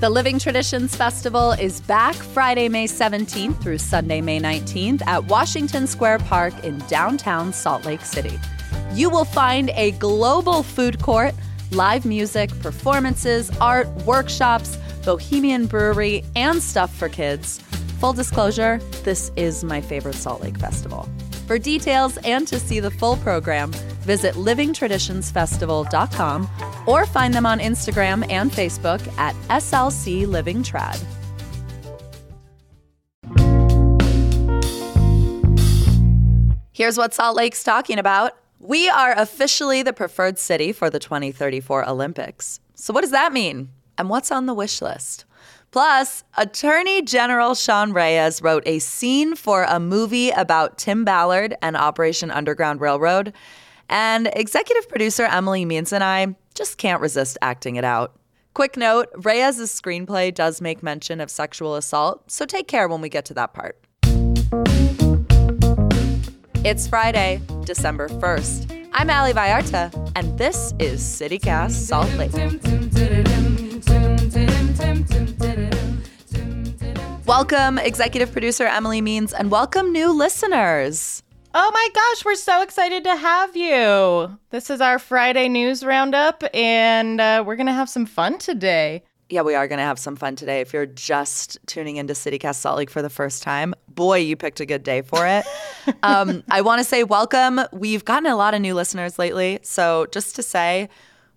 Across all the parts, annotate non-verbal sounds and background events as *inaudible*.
The Living Traditions Festival is back Friday, May 17th through Sunday, May 19th at Washington Square Park in downtown Salt Lake City. You will find a global food court, live music, performances, art, workshops, bohemian brewery, and stuff for kids. Full disclosure, this is my favorite Salt Lake Festival. For details and to see the full program, visit livingtraditionsfestival.com or find them on Instagram and Facebook at SLC Living Trad. Here's what Salt Lake's talking about. We are officially the preferred city for the 2034 Olympics. So, what does that mean? And what's on the wish list? Plus, Attorney General Sean Reyes wrote a scene for a movie about Tim Ballard and Operation Underground Railroad. And executive producer Emily Means and I just can't resist acting it out. Quick note Reyes' screenplay does make mention of sexual assault, so take care when we get to that part. It's Friday, December 1st. I'm Ali Vallarta, and this is CityCast Salt Lake. Welcome, executive producer Emily Means, and welcome new listeners. Oh my gosh, we're so excited to have you. This is our Friday news roundup, and uh, we're going to have some fun today. Yeah, we are going to have some fun today. If you're just tuning into CityCast Salt Lake for the first time, boy, you picked a good day for it. *laughs* um, I want to say welcome. We've gotten a lot of new listeners lately. So, just to say,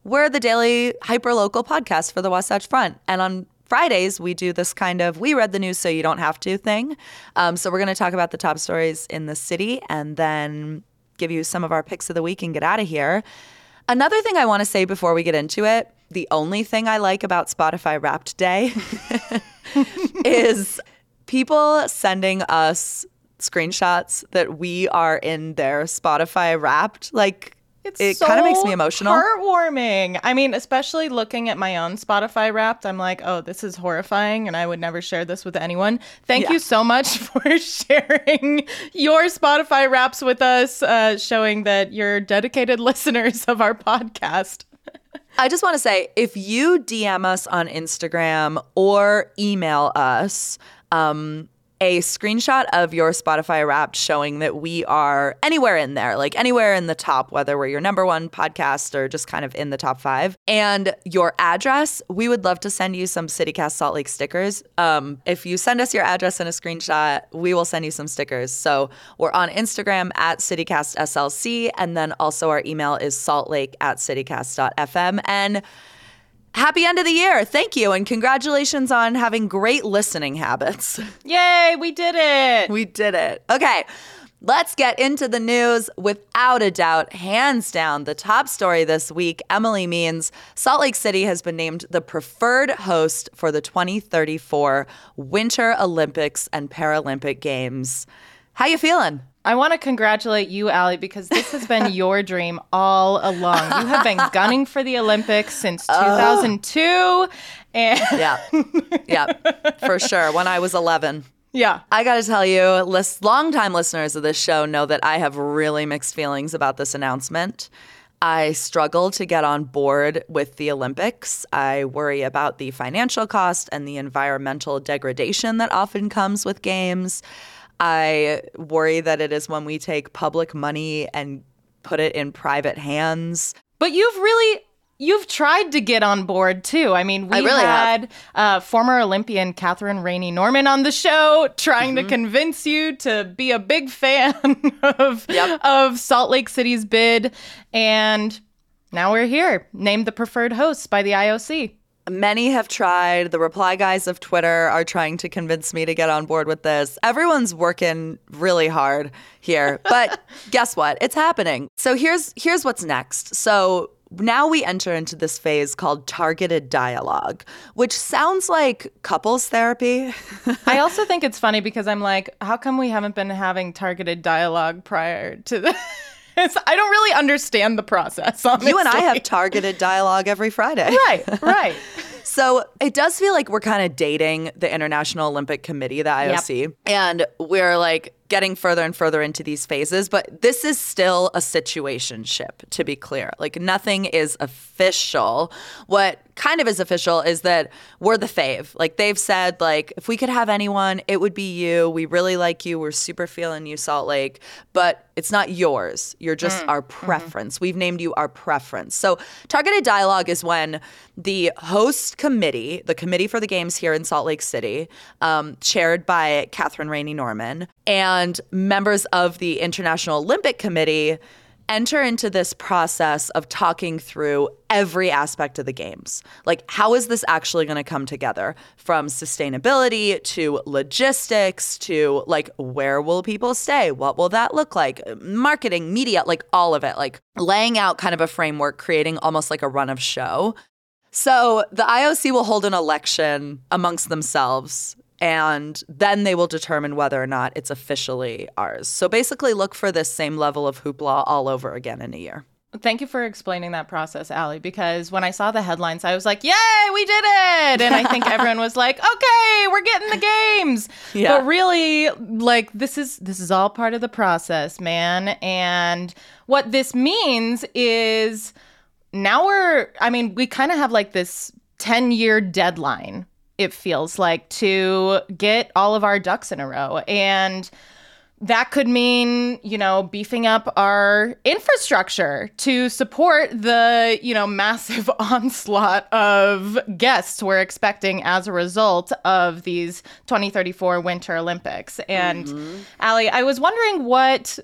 we're the daily hyper local podcast for the Wasatch Front. And on Fridays, we do this kind of we read the news so you don't have to thing. Um, so we're going to talk about the top stories in the city and then give you some of our picks of the week and get out of here. Another thing I want to say before we get into it the only thing I like about Spotify Wrapped Day *laughs* is people sending us screenshots that we are in their Spotify Wrapped. Like, it's it so kind of makes me emotional. Heartwarming. I mean, especially looking at my own Spotify Wrapped, I'm like, oh, this is horrifying, and I would never share this with anyone. Thank yeah. you so much *laughs* for sharing your Spotify Wraps with us, uh, showing that you're dedicated *laughs* listeners of our podcast. I just want to say if you DM us on Instagram or email us, um, a screenshot of your Spotify wrapped showing that we are anywhere in there, like anywhere in the top, whether we're your number one podcast or just kind of in the top five, and your address, we would love to send you some CityCast Salt Lake stickers. Um, if you send us your address and a screenshot, we will send you some stickers. So we're on Instagram at CityCastSLC, and then also our email is saltlake at citycast.fm. And Happy end of the year. Thank you. And congratulations on having great listening habits. *laughs* Yay, we did it. We did it. Okay. Let's get into the news. Without a doubt, hands down, the top story this week, Emily Means Salt Lake City has been named the preferred host for the 2034 Winter Olympics and Paralympic Games. How you feeling? I want to congratulate you, Ali, because this has been *laughs* your dream all along. You have been gunning for the Olympics since 2002. And yeah, *laughs* yeah, for sure. When I was 11. Yeah. I got to tell you, list, longtime listeners of this show know that I have really mixed feelings about this announcement. I struggle to get on board with the Olympics. I worry about the financial cost and the environmental degradation that often comes with games. I worry that it is when we take public money and put it in private hands. But you've really you've tried to get on board too. I mean, we I really had uh, former Olympian Catherine Raney Norman on the show, trying mm-hmm. to convince you to be a big fan *laughs* of yep. of Salt Lake City's bid, and now we're here, named the preferred hosts by the IOC. Many have tried. The reply guys of Twitter are trying to convince me to get on board with this. Everyone's working really hard here. *laughs* But guess what? It's happening. So here's here's what's next. So now we enter into this phase called targeted dialogue, which sounds like couples therapy. I *laughs* also think it's funny because I'm like, how come we haven't been having targeted dialogue prior to this? *laughs* I don't really understand the process. Honestly. You and I have targeted dialogue every Friday. Right, right. So it does feel like we're kind of dating the International Olympic Committee, the IOC, yep. and we're like getting further and further into these phases. But this is still a situation ship, to be clear. Like nothing is official. What kind of is official is that we're the fave. Like they've said, like if we could have anyone, it would be you. We really like you. We're super feeling you, Salt Lake, but it's not yours. You're just mm. our mm-hmm. preference. Mm-hmm. We've named you our preference. So targeted dialogue is when the host committee, the committee for the games here in Salt Lake City, um, chaired by Catherine Raney Norman, and members of the International Olympic Committee enter into this process of talking through every aspect of the games. Like, how is this actually going to come together? From sustainability to logistics to like, where will people stay? What will that look like? Marketing, media, like all of it, like laying out kind of a framework, creating almost like a run of show. So the IOC will hold an election amongst themselves and then they will determine whether or not it's officially ours. So basically, look for this same level of hoopla all over again in a year. Thank you for explaining that process, Ali, because when I saw the headlines, I was like, Yay, we did it! And I think everyone was like, *laughs* Okay, we're getting the games. Yeah. But really, like this is this is all part of the process, man. And what this means is now we're I mean, we kind of have like this 10 year deadline it feels like, to get all of our ducks in a row. And that could mean, you know, beefing up our infrastructure to support the, you know, massive *laughs* onslaught of guests we're expecting as a result of these 2034 Winter Olympics. And mm-hmm. Ali, I was wondering what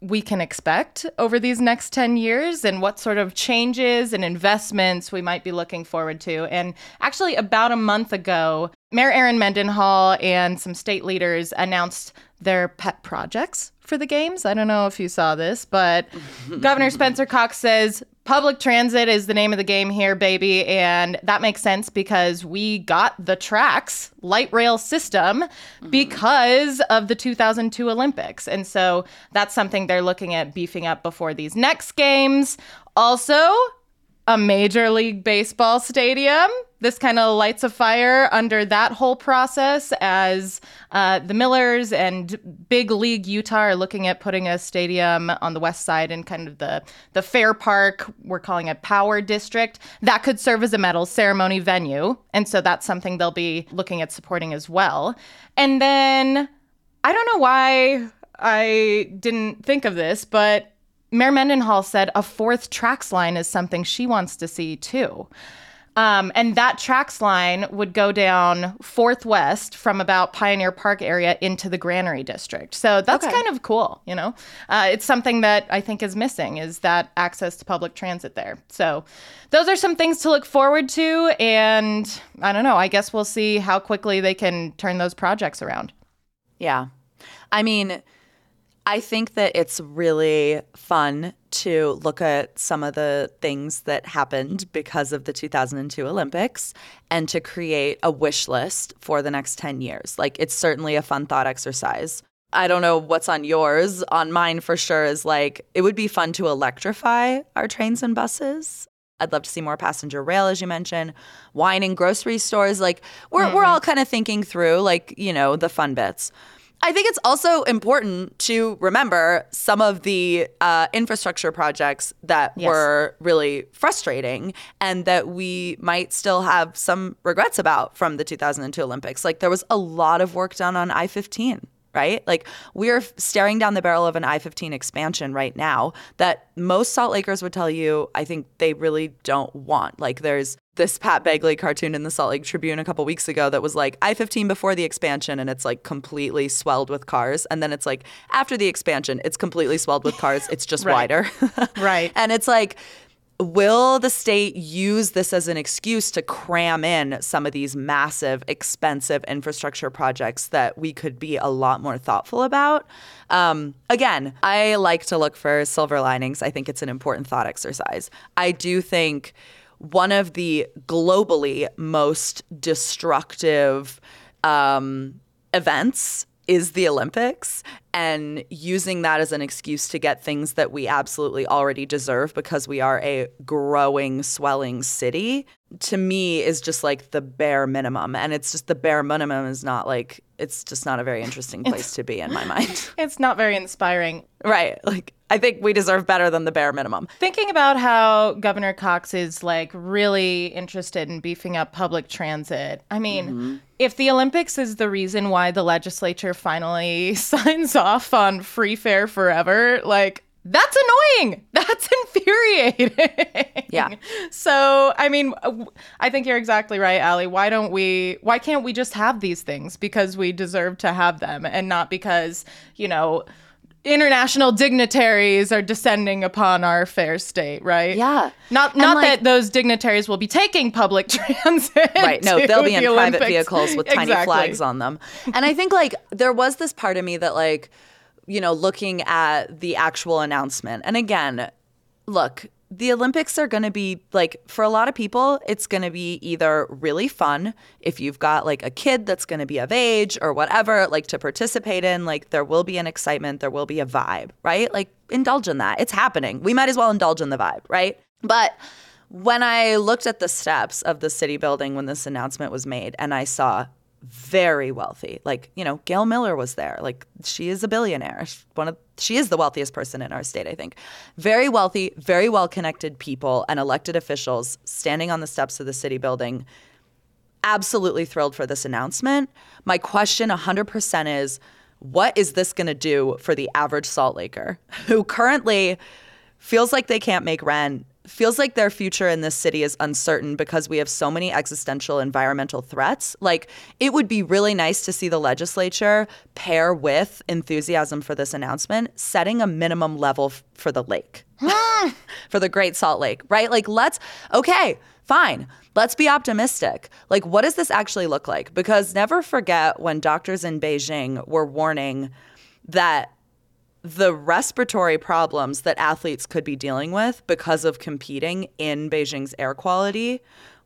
we can expect over these next 10 years and what sort of changes and investments we might be looking forward to. And actually, about a month ago, Mayor Erin Mendenhall and some state leaders announced their pet projects for the games. I don't know if you saw this, but *laughs* Governor Spencer Cox says public transit is the name of the game here, baby. And that makes sense because we got the TRAX light rail system mm-hmm. because of the 2002 Olympics. And so that's something they're looking at beefing up before these next games. Also, a Major League Baseball stadium. This kind of lights a fire under that whole process as uh, the Millers and Big League Utah are looking at putting a stadium on the west side in kind of the, the Fair Park, we're calling it Power District. That could serve as a medal ceremony venue. And so that's something they'll be looking at supporting as well. And then I don't know why I didn't think of this, but Mayor Mendenhall said a fourth TRAX line is something she wants to see too. Um, and that TRAX line would go down fourth west from about Pioneer Park area into the Granary District. So that's okay. kind of cool, you know. Uh, it's something that I think is missing is that access to public transit there. So those are some things to look forward to, and I don't know. I guess we'll see how quickly they can turn those projects around. Yeah, I mean I think that it's really fun to look at some of the things that happened because of the 2002 Olympics and to create a wish list for the next 10 years. Like, it's certainly a fun thought exercise. I don't know what's on yours. On mine, for sure, is like it would be fun to electrify our trains and buses. I'd love to see more passenger rail, as you mentioned, wine and grocery stores. Like, we're, mm-hmm. we're all kind of thinking through, like, you know, the fun bits. I think it's also important to remember some of the uh, infrastructure projects that yes. were really frustrating and that we might still have some regrets about from the 2002 Olympics. Like there was a lot of work done on I 15 right? Like we're staring down the barrel of an I 15 expansion right now that most Salt Lakers would tell you, I think they really don't want. Like there's this Pat Bagley cartoon in the Salt Lake Tribune a couple weeks ago that was like I 15 before the expansion and it's like completely swelled with cars. And then it's like after the expansion, it's completely swelled with cars. It's just *laughs* wider. *laughs* right. And it's like, will the state use this as an excuse to cram in some of these massive, expensive infrastructure projects that we could be a lot more thoughtful about? Um, again, I like to look for silver linings. I think it's an important thought exercise. I do think one of the globally most destructive um, events is the Olympics. And using that as an excuse to get things that we absolutely already deserve because we are a growing, swelling city to me is just like the bare minimum and it's just the bare minimum is not like it's just not a very interesting place to be in my mind *laughs* It's not very inspiring. right like i think we deserve better than the bare minimum Thinking about how Governor Cox is like really interested in beefing up public transit. I mean, mm-hmm. if the Olympics is the reason why the legislature finally *laughs* signs off on free fare forever, like that's annoying. *laughs* That's infuriating. Yeah. So, I mean, uh, I think you're exactly right, Ali. Why don't we, why can't we just have these things? Because we deserve to have them and not because, you know, international dignitaries are descending upon our fair state, right? Yeah. Not not like- that those dignitaries will be taking public *laughs* transit. right no they'll be in the private Olympics. vehicles with tiny flags on them and i think like there was this part of me that like you know looking at the actual announcement. And again look the olympics are going to be like for a lot of people it's going to be either really fun if you've got like a kid that's going to be of age or whatever like to participate in like there will be an excitement there will be a vibe right? Like indulge in that. It's happening. We might as well indulge in the vibe right? But when I looked at the steps of the city building when this announcement was made, and I saw very wealthy, like you know, Gail Miller was there. Like she is a billionaire. One of she is the wealthiest person in our state, I think. Very wealthy, very well connected people and elected officials standing on the steps of the city building. Absolutely thrilled for this announcement. My question 100% is what is this going to do for the average Salt Laker who currently feels like they can't make rent, feels like their future in this city is uncertain because we have so many existential environmental threats. Like, it would be really nice to see the legislature pair with enthusiasm for this announcement, setting a minimum level f- for the lake, hmm. *laughs* for the Great Salt Lake, right? Like, let's, okay, fine. Let's be optimistic. Like, what does this actually look like? Because never forget when doctors in Beijing were warning that the respiratory problems that athletes could be dealing with because of competing in Beijing's air quality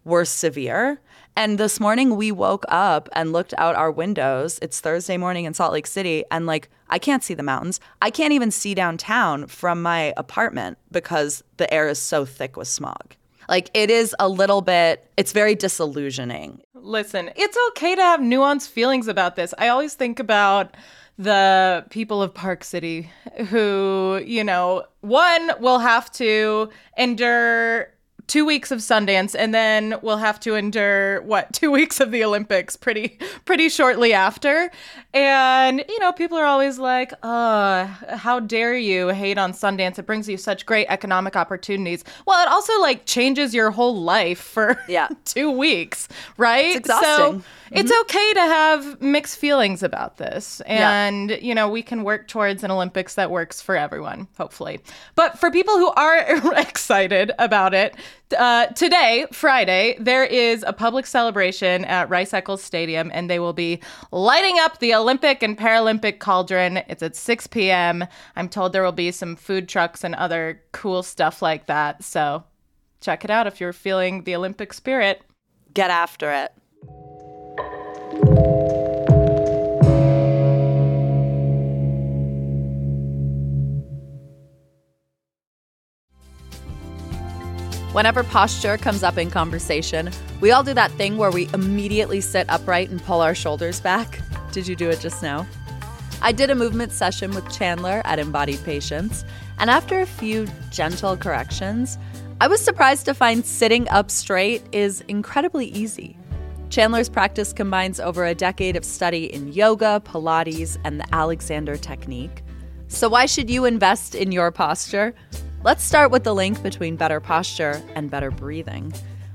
were severe. And this morning we woke up and looked out our windows. It's Thursday morning in Salt Lake City, and like, I can't see the mountains. I can't even see downtown from my apartment because the air is so thick with smog. Like, it is a little bit, it's very disillusioning. Listen, it's okay to have nuanced feelings about this. I always think about the people of Park City who, you know, one will have to endure two weeks of Sundance and then we'll have to endure what *laughs* two weeks of the Olympics pretty pretty shortly after. And you know, people are always like, uh, how dare you hate on Sundance? It brings you such great economic opportunities. Well, it also like changes your whole life for Yeah. *laughs* two weeks, right? It's exhausting. So it's okay to have mixed feelings about this. And, you know, we can work towards an Olympics that works for everyone, hopefully. But for people who are *laughs* excited about it, uh, today, Friday, there is a public celebration at Rice Eccles Stadium, and they will be lighting up the Olympic and Paralympic cauldron. It's at 6 p.m. I'm told there will be some food trucks and other cool stuff like that. So check it out if you're feeling the Olympic spirit. Get after it. Whenever posture comes up in conversation, we all do that thing where we immediately sit upright and pull our shoulders back. Did you do it just now? I did a movement session with Chandler at Embodied Patience, and after a few gentle corrections, I was surprised to find sitting up straight is incredibly easy. Chandler's practice combines over a decade of study in yoga, Pilates, and the Alexander technique. So, why should you invest in your posture? Let's start with the link between better posture and better breathing.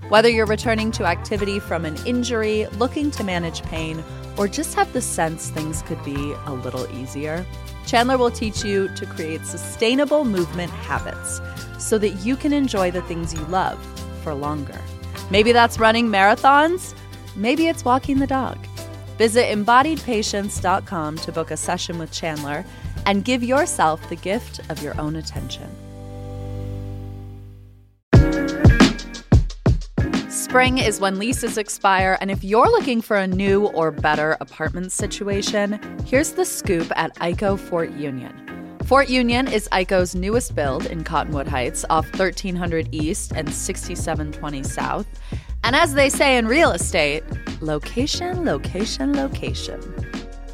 Whether you're returning to activity from an injury, looking to manage pain, or just have the sense things could be a little easier, Chandler will teach you to create sustainable movement habits so that you can enjoy the things you love for longer. Maybe that's running marathons, maybe it's walking the dog. Visit embodiedpatience.com to book a session with Chandler and give yourself the gift of your own attention. Spring is when leases expire, and if you're looking for a new or better apartment situation, here's the scoop at ICO Fort Union. Fort Union is ICO's newest build in Cottonwood Heights off 1300 East and 6720 South. And as they say in real estate, location, location, location.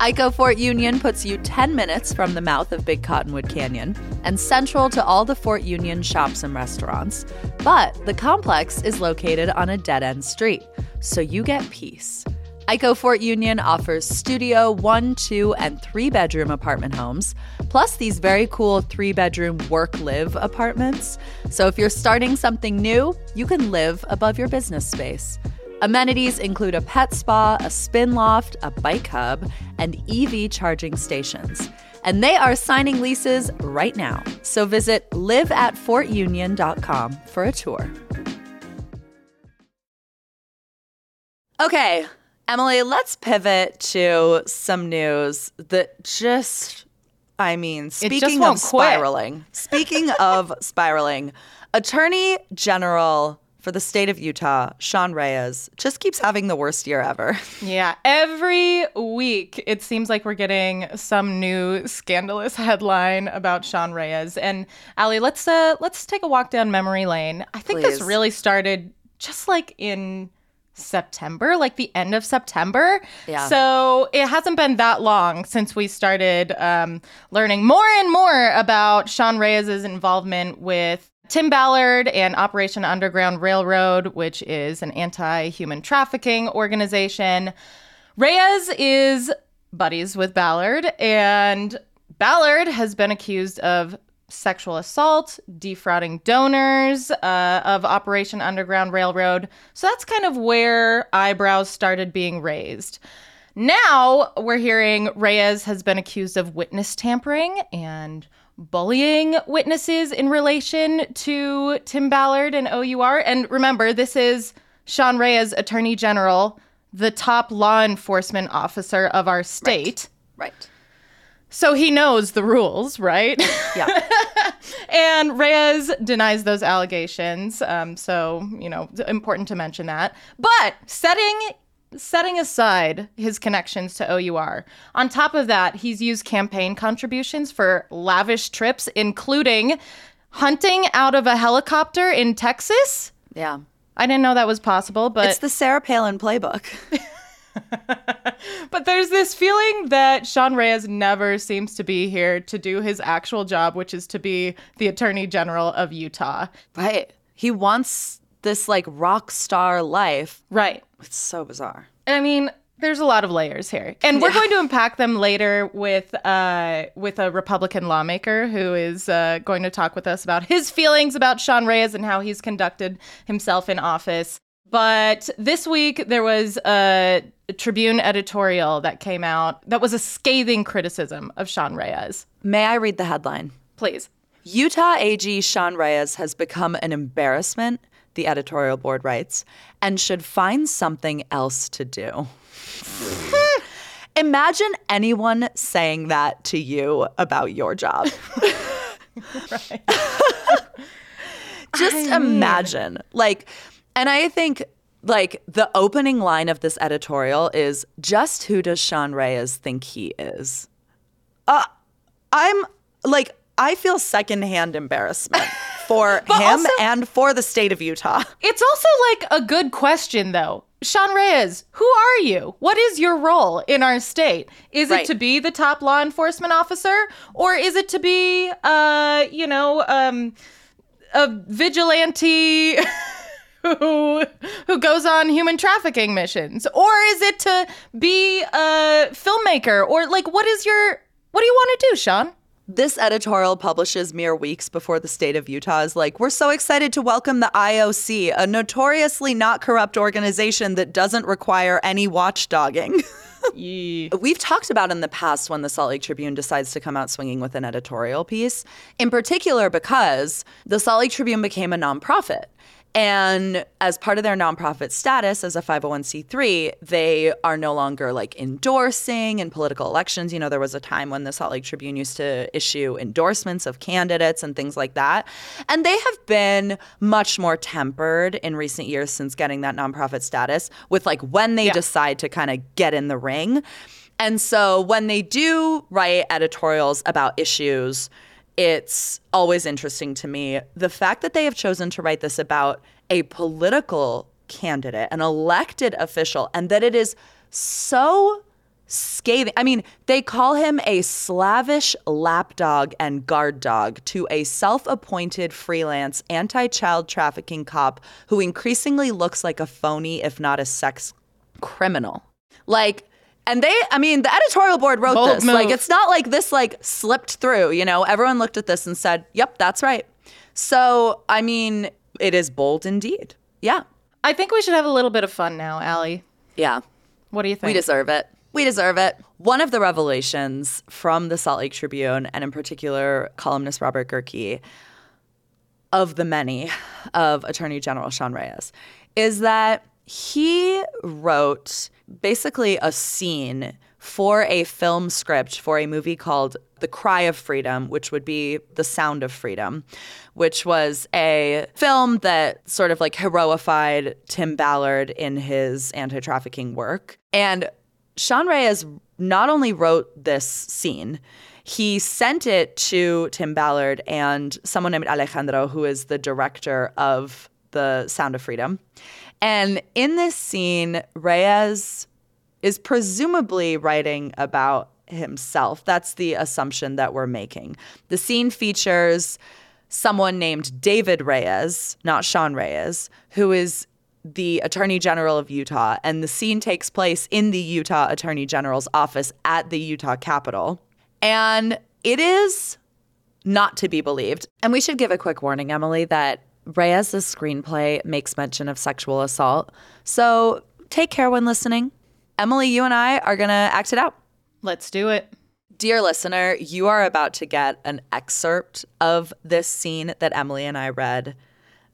Ico Fort Union puts you 10 minutes from the mouth of Big Cottonwood Canyon and central to all the Fort Union shops and restaurants. But the complex is located on a dead end street, so you get peace. Ico Fort Union offers studio, one, two, and three bedroom apartment homes, plus these very cool three bedroom work live apartments. So if you're starting something new, you can live above your business space. Amenities include a pet spa, a spin loft, a bike hub, and EV charging stations. And they are signing leases right now. So visit liveatfortunion.com for a tour. Okay, Emily, let's pivot to some news that just, I mean, speaking of spiraling, speaking of *laughs* spiraling, Attorney General for the state of Utah, Sean Reyes, just keeps having the worst year ever. *laughs* Yeah, every week it seems like we're getting some new scandalous headline about Sean Reyes. And Ali, let's uh let's take a walk down memory lane. I think this really started just like in September, like the end of September. Yeah. So it hasn't been that long since we started um, learning more and more about Sean Reyes's involvement with Tim Ballard and Operation Underground Railroad, which is an anti human trafficking organization. Reyes is buddies with Ballard, and Ballard has been accused of sexual assault, defrauding donors uh, of Operation Underground Railroad. So that's kind of where eyebrows started being raised. Now we're hearing Reyes has been accused of witness tampering and bullying witnesses in relation to Tim Ballard and OUR. And remember, this is Sean Reyes, Attorney General, the top law enforcement officer of our state. Right. So he knows the rules, right? Yeah. *laughs* and Reyes denies those allegations. Um, so you know, important to mention that. But setting setting aside his connections to OUR, on top of that, he's used campaign contributions for lavish trips, including hunting out of a helicopter in Texas. yeah. I didn't know that was possible, but It's the Sarah Palin playbook. *laughs* But there's this feeling that Sean Reyes never seems to be here to do his actual job, which is to be the Attorney General of Utah. right. He wants this like rock star life. Right. It's so bizarre. I mean, there's a lot of layers here, and we're Yeah. going to unpack them later with uh, with a Republican lawmaker who is uh, going to talk with us about his feelings about Sean Reyes and how he's conducted himself in office. But this week there was a Tribune editorial that came out that was a scathing criticism of Sean Reyes. May I read the headline? Please. Utah AG Sean Reyes has become an embarrassment, the editorial board writes, and should find something else to do. *laughs* Imagine anyone saying that to you about your job. *laughs* *laughs* Just imagine. Like, and I think like the opening line of this editorial is just who does Sean Reyes think he is? Uh, I'm like, I feel secondhand embarrassment *laughs* for him also- and for the state of Utah. It's also like a good question, though. Sean Reyes, who are you? What is your role in our state? Is it to be the top law enforcement officer, or is it to be, uh, you know, um, a vigilante *laughs* who who goes on human trafficking missions, or is it to be a filmmaker, or like what is your what do you want to do, Sean? This editorial publishes mere weeks before the state of Utah is like, we're so excited to welcome the IOC, a notoriously not corrupt organization that doesn't require any watchdogging. *laughs* We've talked about in the past when the Salt Lake Tribune decides to come out swinging with an editorial piece, in particular because the Salt Lake Tribune became a nonprofit. And as part of their nonprofit status as a 501c3, they are no longer like endorsing in political elections. You know, there was a time when the Salt Lake Tribune used to issue endorsements of candidates and things like that. And they have been much more tempered in recent years since getting that nonprofit status with like when they Yeah. decide to kind of get in the ring. And so when they do write editorials about issues, it's always interesting to me the fact that they have chosen to write this about a political candidate, an elected official, and that it is so scathing. I mean, they call him a slavish lapdog and guard dog to a self appointed freelance anti child trafficking cop who increasingly looks like a phony, if not a sex criminal. Like, and they, I mean, the editorial board wrote Bold this. move. Like, it's not like this, like, slipped through, you know? Everyone looked at this and said, yep, that's right. So, I mean, it is bold indeed. Yeah. I think we should have a little bit of fun now, Ali. Yeah. What do you think? We deserve it. We deserve it. One of the revelations from the Salt Lake Tribune, and in particular, columnist Robert Gehrke, of the many of Attorney General Sean Reyes, is that he wrote basically a scene for a film script for a movie called The Cry of Freedom, which would be The Sound of Freedom, which was a film that sort of like heroified Tim Ballard in his anti trafficking work. And Sean Reyes not only wrote this scene, he sent it to Tim Ballard and someone named Alejandro, who is the director of The Sound of Freedom. And in this scene, Reyes is presumably writing about himself. That's the assumption that we're making. The scene features someone named David Reyes, not Sean Reyes, who is the Attorney General of Utah. And the scene takes place in the Utah Attorney General's office at the Utah Capitol. And it is not to be believed. And we should give a quick warning, Emily, that Reyes' screenplay makes mention of sexual assault. So take care when listening. Emily, you and I are going to act it out. Let's do it. Dear listener, you are about to get an excerpt of this scene that Emily and I read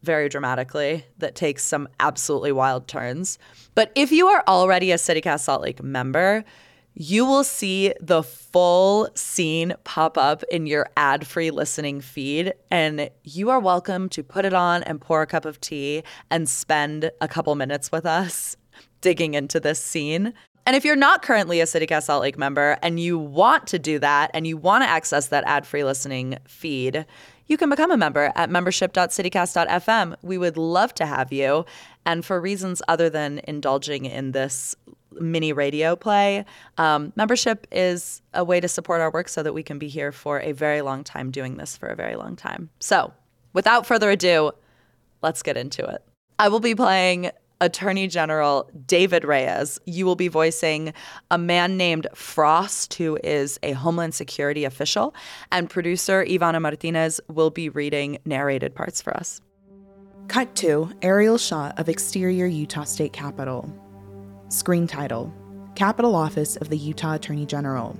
very dramatically that takes some absolutely wild turns. But if you are already a CityCast Salt Lake member, you will see the full scene pop up in your ad free listening feed. And you are welcome to put it on and pour a cup of tea and spend a couple minutes with us *laughs* digging into this scene. And if you're not currently a CityCast Salt Lake member and you want to do that and you want to access that ad free listening feed, you can become a member at membership.citycast.fm. We would love to have you. And for reasons other than indulging in this mini radio play, um, membership is a way to support our work so that we can be here for a very long time doing this for a very long time. So, without further ado, let's get into it. I will be playing Attorney General David Reyes. You will be voicing a man named Frost, who is a Homeland Security official, and producer Ivana Martinez will be reading narrated parts for us. Cut to aerial shot of exterior Utah State Capitol. Screen title Capital Office of the Utah Attorney General.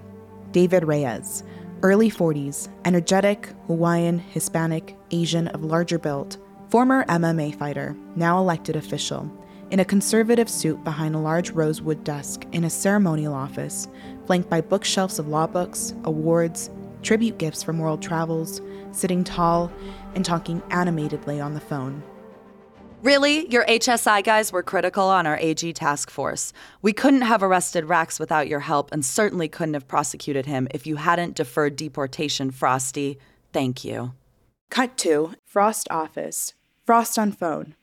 David Reyes, early 40s, energetic, Hawaiian, Hispanic, Asian of larger build, former MMA fighter, now elected official, in a conservative suit behind a large rosewood desk in a ceremonial office, flanked by bookshelves of law books, awards, tribute gifts from world travels, sitting tall and talking animatedly on the phone. Really? Your HSI guys were critical on our AG task force. We couldn't have arrested Rax without your help and certainly couldn't have prosecuted him if you hadn't deferred deportation, Frosty. Thank you. Cut to Frost office. Frost on phone.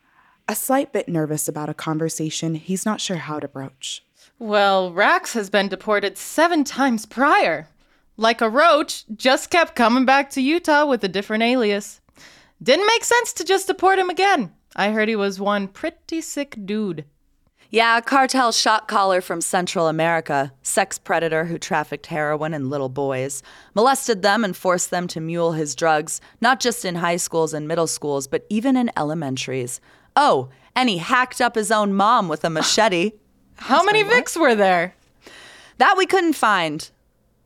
A slight bit nervous about a conversation he's not sure how to broach. Well, Rax has been deported seven times prior. Like a roach, just kept coming back to Utah with a different alias. Didn't make sense to just deport him again. I heard he was one pretty sick dude. Yeah, cartel shot caller from Central America, sex predator who trafficked heroin and little boys, molested them and forced them to mule his drugs, not just in high schools and middle schools, but even in elementaries. Oh, and he hacked up his own mom with a machete. *laughs* How many Vicks were there? That we couldn't find.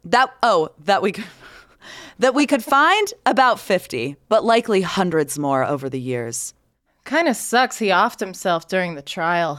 That oh, that we could *laughs* that we could find about 50, but likely hundreds more over the years. Kinda sucks he offed himself during the trial.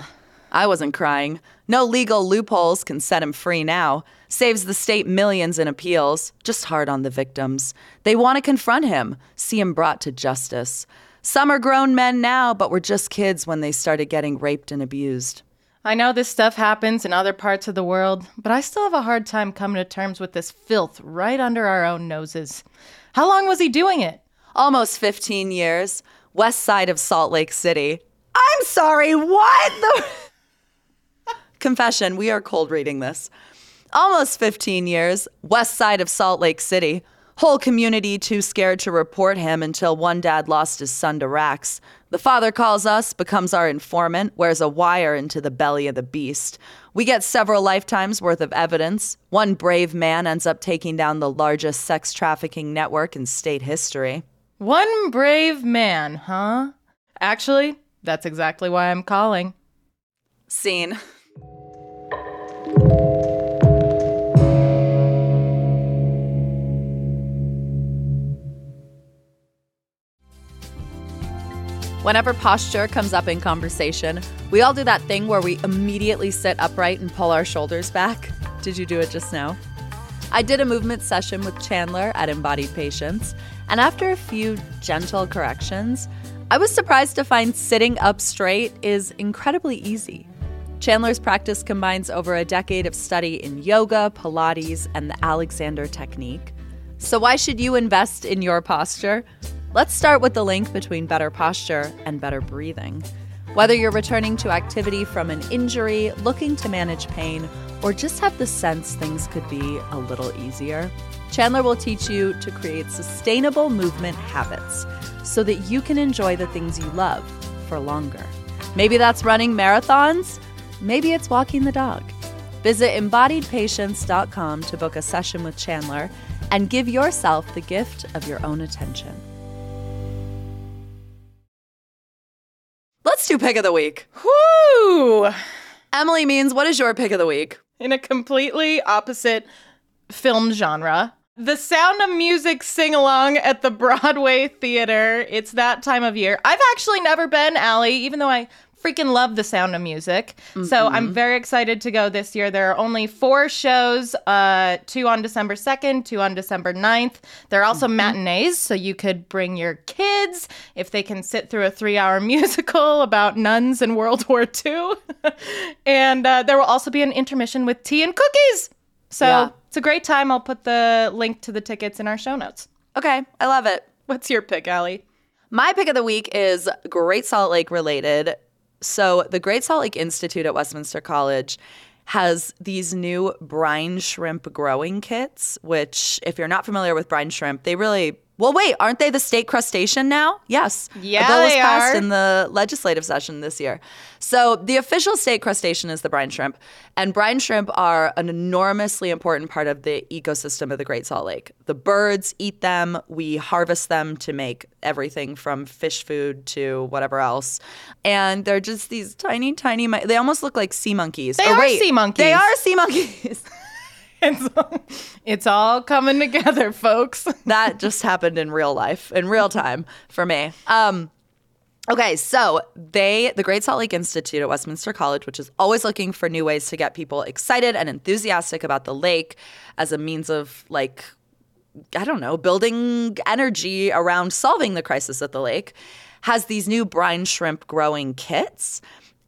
I wasn't crying. No legal loopholes can set him free now. Saves the state millions in appeals. Just hard on the victims. They want to confront him, see him brought to justice. Some are grown men now, but were just kids when they started getting raped and abused. I know this stuff happens in other parts of the world, but I still have a hard time coming to terms with this filth right under our own noses. How long was he doing it? Almost 15 years. West side of Salt Lake City. I'm sorry, what? The- *laughs* Confession, we are cold reading this. Almost 15 years, west side of Salt Lake City. Whole community too scared to report him until one dad lost his son to Rax. The father calls us, becomes our informant, wears a wire into the belly of the beast. We get several lifetimes worth of evidence. One brave man ends up taking down the largest sex trafficking network in state history. One brave man, huh? Actually, that's exactly why I'm calling. Scene. Whenever posture comes up in conversation, we all do that thing where we immediately sit upright and pull our shoulders back. Did you do it just now? I did a movement session with Chandler at Embodied Patience, and after a few gentle corrections, I was surprised to find sitting up straight is incredibly easy. Chandler's practice combines over a decade of study in yoga, Pilates, and the Alexander technique. So, why should you invest in your posture? Let's start with the link between better posture and better breathing. Whether you're returning to activity from an injury, looking to manage pain, or just have the sense things could be a little easier, Chandler will teach you to create sustainable movement habits so that you can enjoy the things you love for longer. Maybe that's running marathons, maybe it's walking the dog. Visit embodiedpatience.com to book a session with Chandler and give yourself the gift of your own attention. Let's pick of the week. Whoo! Emily means what is your pick of the week? In a completely opposite film genre. The Sound of Music sing along at the *laughs* Broadway Theater. It's that time of year. I've actually never been, Ali, even though I freaking love the sound of music. Mm-hmm. So I'm very excited to go this year. There are only four shows, uh, two on December 2nd, two on December 9th. There are also mm-hmm. matinees, so you could bring your kids if they can sit through a three hour *laughs* musical about nuns in World War II. *laughs* and uh, there will also be an intermission with tea and cookies. So yeah. it's a great time. I'll put the link to the tickets in our show notes. Okay, I love it. What's your pick, Ali? My pick of the week is Great Salt Lake related. So, the Great Salt Lake Institute at Westminster College has these new brine shrimp growing kits, which, if you're not familiar with brine shrimp, they really well, wait, aren't they the state crustacean now? Yes. Yeah, a bill was passed are. in the legislative session this year. So the official state crustacean is the brine shrimp, and brine shrimp are an enormously important part of the ecosystem of the Great Salt Lake. The birds eat them. We harvest them to make everything from fish food to whatever else, and they're just these tiny, tiny. They almost look like sea monkeys. They or are wait, sea monkeys. They are sea monkeys. *laughs* it's, it's all coming together, folks. *laughs* that just happened in real life, in real time for me. Um, okay, so they, the Great Salt Lake Institute at Westminster College, which is always looking for new ways to get people excited and enthusiastic about the lake as a means of like, I don't know, building energy around solving the crisis at the lake, has these new brine shrimp growing kits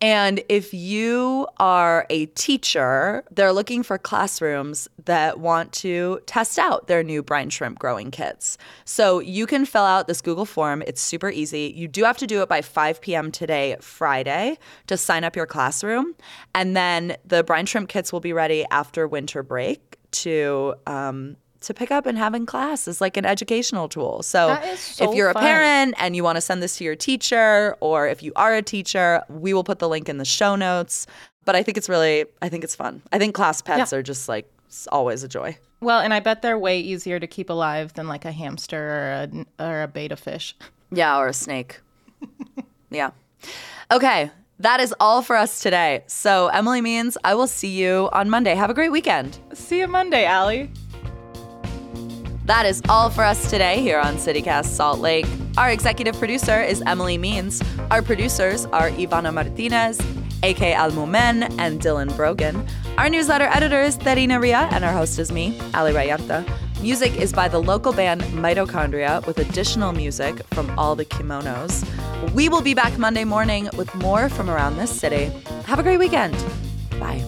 and if you are a teacher, they're looking for classrooms that want to test out their new brine shrimp growing kits. So you can fill out this Google form. It's super easy. You do have to do it by 5 p.m. today, Friday, to sign up your classroom. And then the brine shrimp kits will be ready after winter break to um, to pick up and have in class as like an educational tool. So, so if you're fun. a parent and you want to send this to your teacher, or if you are a teacher, we will put the link in the show notes. But I think it's really, I think it's fun. I think class pets yeah. are just like always a joy. Well, and I bet they're way easier to keep alive than like a hamster or a, or a betta fish. Yeah, or a snake. *laughs* yeah. Okay, that is all for us today. So, Emily Means, I will see you on Monday. Have a great weekend. See you Monday, Ali. That is all for us today here on CityCast Salt Lake. Our executive producer is Emily Means. Our producers are Ivana Martinez, AK Almumen, and Dylan Brogan. Our newsletter editor is Terina Ria, and our host is me, Ali Vallarta. Music is by the local band Mitochondria with additional music from all the kimonos. We will be back Monday morning with more from around this city. Have a great weekend. Bye.